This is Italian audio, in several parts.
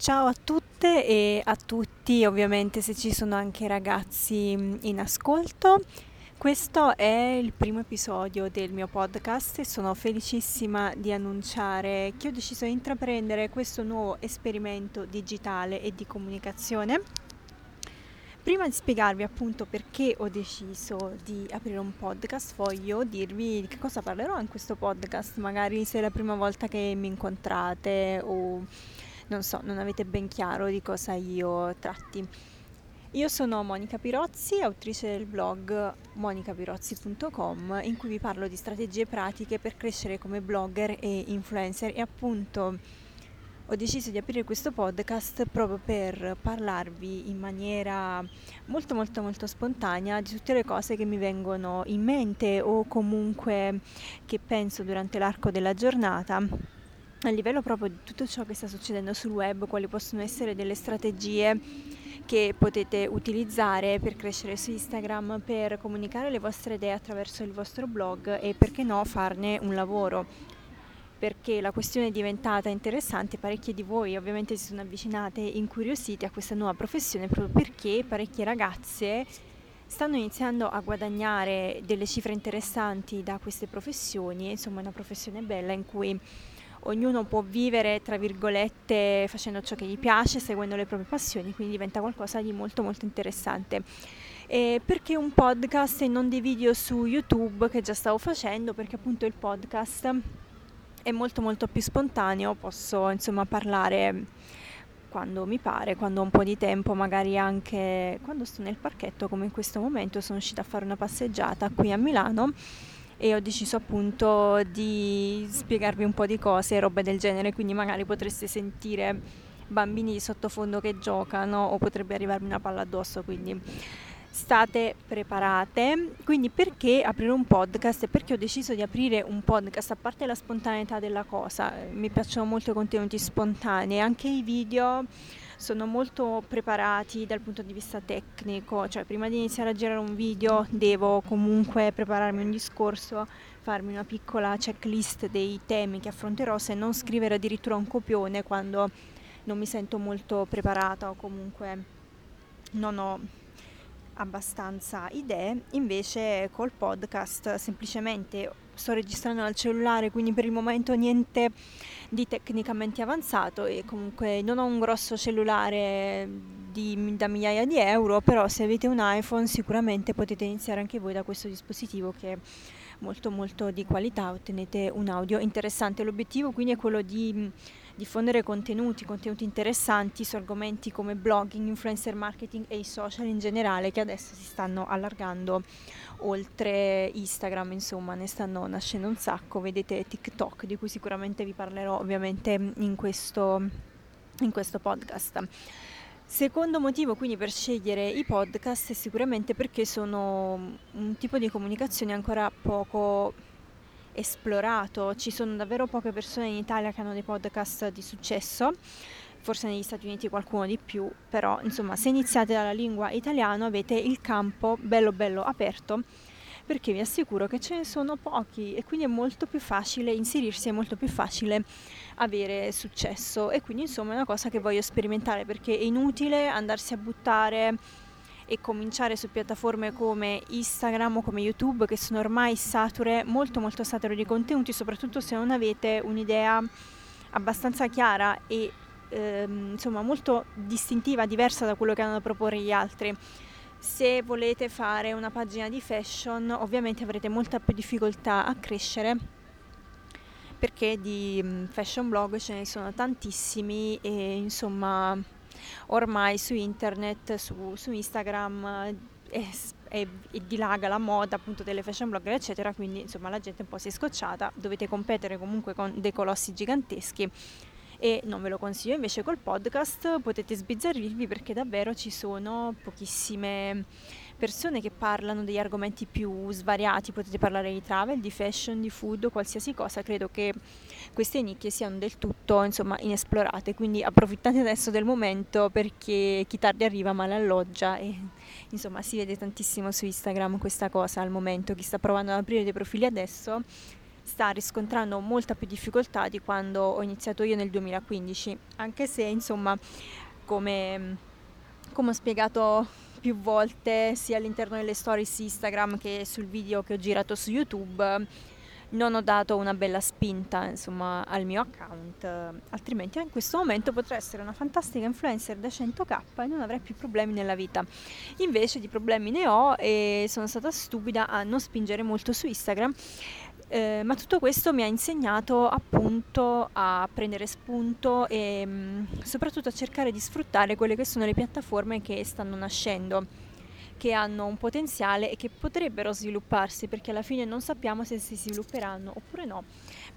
Ciao a tutte e a tutti, ovviamente se ci sono anche ragazzi in ascolto. Questo è il primo episodio del mio podcast e sono felicissima di annunciare che ho deciso di intraprendere questo nuovo esperimento digitale e di comunicazione. Prima di spiegarvi appunto perché ho deciso di aprire un podcast, voglio dirvi di che cosa parlerò in questo podcast, magari se è la prima volta che mi incontrate o non so, non avete ben chiaro di cosa io tratti. Io sono Monica Pirozzi, autrice del blog monicapirozzi.com in cui vi parlo di strategie pratiche per crescere come blogger e influencer e appunto ho deciso di aprire questo podcast proprio per parlarvi in maniera molto molto molto spontanea di tutte le cose che mi vengono in mente o comunque che penso durante l'arco della giornata a livello proprio di tutto ciò che sta succedendo sul web, quali possono essere delle strategie che potete utilizzare per crescere su Instagram, per comunicare le vostre idee attraverso il vostro blog e perché no farne un lavoro. Perché la questione è diventata interessante, parecchie di voi ovviamente si sono avvicinate incuriosite a questa nuova professione proprio perché parecchie ragazze stanno iniziando a guadagnare delle cifre interessanti da queste professioni, insomma è una professione bella in cui ognuno può vivere, tra virgolette, facendo ciò che gli piace, seguendo le proprie passioni, quindi diventa qualcosa di molto molto interessante. E perché un podcast e non dei video su YouTube che già stavo facendo? Perché appunto il podcast è molto molto più spontaneo, posso insomma parlare quando mi pare, quando ho un po' di tempo, magari anche quando sto nel parchetto come in questo momento sono uscita a fare una passeggiata qui a Milano e ho deciso appunto di spiegarvi un po' di cose e robe del genere, quindi magari potreste sentire bambini di sottofondo che giocano o potrebbe arrivarmi una palla addosso, quindi state preparate. Quindi perché aprire un podcast? Perché ho deciso di aprire un podcast, a parte la spontaneità della cosa, mi piacciono molto i contenuti spontanei, anche i video sono molto preparati dal punto di vista tecnico, cioè prima di iniziare a girare un video devo comunque prepararmi un discorso, farmi una piccola checklist dei temi che affronterò, se non scrivere addirittura un copione quando non mi sento molto preparata o comunque non ho abbastanza idee, invece col podcast semplicemente sto registrando dal cellulare, quindi per il momento niente di tecnicamente avanzato e comunque non ho un grosso cellulare di, da migliaia di euro, però se avete un iPhone sicuramente potete iniziare anche voi da questo dispositivo che è molto molto di qualità, ottenete un audio interessante. L'obiettivo quindi è quello di diffondere contenuti, contenuti interessanti su argomenti come blogging, influencer marketing e i social in generale che adesso si stanno allargando oltre Instagram, insomma ne stanno nascendo un sacco, vedete TikTok di cui sicuramente vi parlerò ovviamente in questo, in questo podcast. Secondo motivo quindi per scegliere i podcast è sicuramente perché sono un tipo di comunicazione ancora poco esplorato, ci sono davvero poche persone in Italia che hanno dei podcast di successo, forse negli Stati Uniti qualcuno di più, però insomma se iniziate dalla lingua italiana avete il campo bello bello aperto perché vi assicuro che ce ne sono pochi e quindi è molto più facile inserirsi, è molto più facile avere successo. E quindi insomma è una cosa che voglio sperimentare perché è inutile andarsi a buttare e cominciare su piattaforme come Instagram o come YouTube che sono ormai sature, molto molto sature di contenuti, soprattutto se non avete un'idea abbastanza chiara e ehm, insomma molto distintiva, diversa da quello che hanno da proporre gli altri. Se volete fare una pagina di fashion ovviamente avrete molta più difficoltà a crescere perché di mm, fashion blog ce ne sono tantissimi e insomma ormai su internet, su, su Instagram è, è, è dilaga la moda appunto delle fashion blogger eccetera, quindi insomma la gente un po' si è scocciata, dovete competere comunque con dei colossi giganteschi. E non ve lo consiglio invece col podcast potete sbizzarrirvi perché davvero ci sono pochissime persone che parlano degli argomenti più svariati, potete parlare di travel, di fashion, di food, qualsiasi cosa, credo che queste nicchie siano del tutto insomma inesplorate, quindi approfittate adesso del momento perché chi tardi arriva male alloggia e insomma si vede tantissimo su Instagram questa cosa al momento, chi sta provando ad aprire dei profili adesso sta riscontrando molta più difficoltà di quando ho iniziato io nel 2015, anche se insomma come, come ho spiegato più volte sia all'interno delle stories Instagram che sul video che ho girato su YouTube non ho dato una bella spinta insomma al mio account altrimenti in questo momento potrei essere una fantastica influencer da 100k e non avrei più problemi nella vita. Invece di problemi ne ho e sono stata stupida a non spingere molto su Instagram eh, ma tutto questo mi ha insegnato appunto a prendere spunto e mh, mm, soprattutto a cercare di sfruttare quelle che sono le piattaforme che stanno nascendo, che hanno un potenziale e che potrebbero svilupparsi perché alla fine non sappiamo se si svilupperanno oppure no.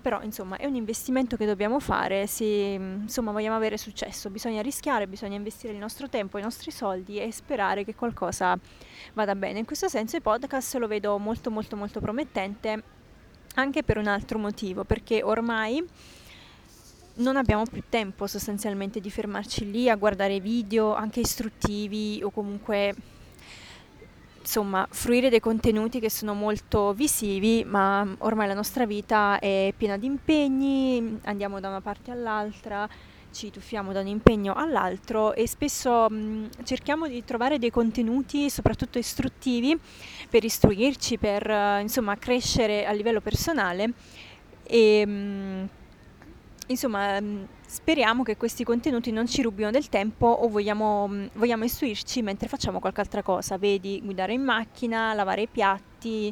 Però insomma è un investimento che dobbiamo fare se insomma vogliamo avere successo, bisogna rischiare, bisogna investire il nostro tempo, i nostri soldi e sperare che qualcosa vada bene. In questo senso il podcast lo vedo molto molto molto promettente anche per un altro motivo, perché ormai non abbiamo più tempo sostanzialmente di fermarci lì a guardare video anche istruttivi o comunque insomma fruire dei contenuti che sono molto visivi, ma ormai la nostra vita è piena di impegni, andiamo da una parte all'altra ci tuffiamo da un impegno all'altro e spesso mh, cerchiamo di trovare dei contenuti soprattutto istruttivi per istruirci, per uh, insomma crescere a livello personale e mh, insomma mh, speriamo che questi contenuti non ci rubino del tempo o vogliamo, vogliamo istruirci mentre facciamo qualche altra cosa, vedi guidare in macchina, lavare i piatti,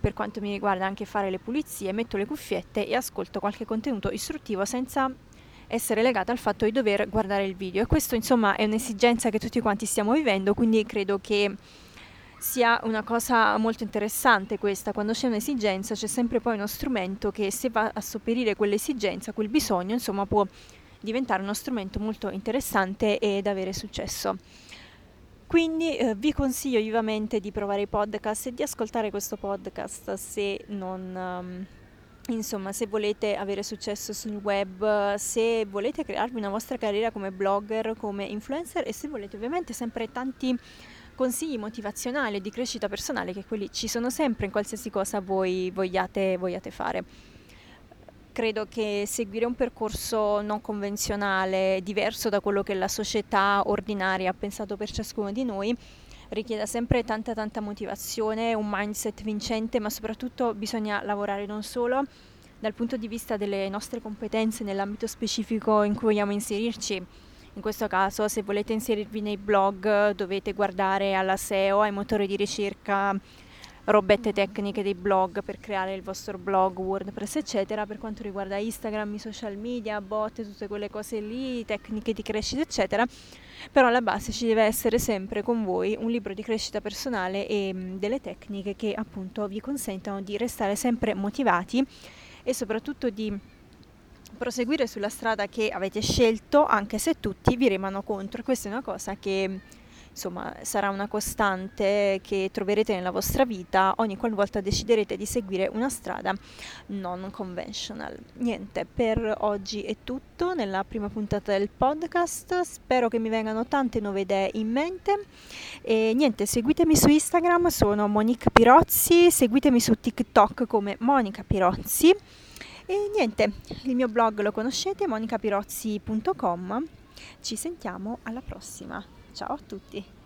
per quanto mi riguarda anche fare le pulizie, metto le cuffiette e ascolto qualche contenuto istruttivo senza essere legata al fatto di dover guardare il video e questo insomma è un'esigenza che tutti quanti stiamo vivendo, quindi credo che sia una cosa molto interessante questa, quando c'è un'esigenza c'è sempre poi uno strumento che se va a sopperire quell'esigenza, quel bisogno, insomma può diventare uno strumento molto interessante ed avere successo. Quindi eh, vi consiglio vivamente di provare i podcast e di ascoltare questo podcast se non... Um, Insomma, se volete avere successo sul web, se volete crearvi una vostra carriera come blogger, come influencer e se volete ovviamente sempre tanti consigli motivazionali di crescita personale, che quelli ci sono sempre in qualsiasi cosa voi vogliate, vogliate fare. Credo che seguire un percorso non convenzionale, diverso da quello che la società ordinaria ha pensato per ciascuno di noi, richieda sempre tanta tanta motivazione, un mindset vincente, ma soprattutto bisogna lavorare non solo dal punto di vista delle nostre competenze nell'ambito specifico in cui vogliamo inserirci. In questo caso, se volete inserirvi nei blog, dovete guardare alla SEO, ai motori di ricerca robette tecniche dei blog per creare il vostro blog, WordPress, eccetera. Per quanto riguarda Instagram, i social media, bot, tutte quelle cose lì, tecniche di crescita, eccetera. Però alla base ci deve essere sempre con voi un libro di crescita personale e mh, delle tecniche che appunto vi consentano di restare sempre motivati e soprattutto di proseguire sulla strada che avete scelto anche se tutti vi remano contro. Questa è una cosa che insomma sarà una costante che troverete nella vostra vita ogni qualvolta deciderete di seguire una strada non conventional. Niente, per oggi è tutto nella prima puntata del podcast, spero che mi vengano tante nuove idee in mente e niente, seguitemi su Instagram, sono Monica Pirozzi, seguitemi su TikTok come Monica Pirozzi. E niente, il mio blog lo conoscete, monicapirozzi.com. Ci sentiamo alla prossima. Ciao a tutti!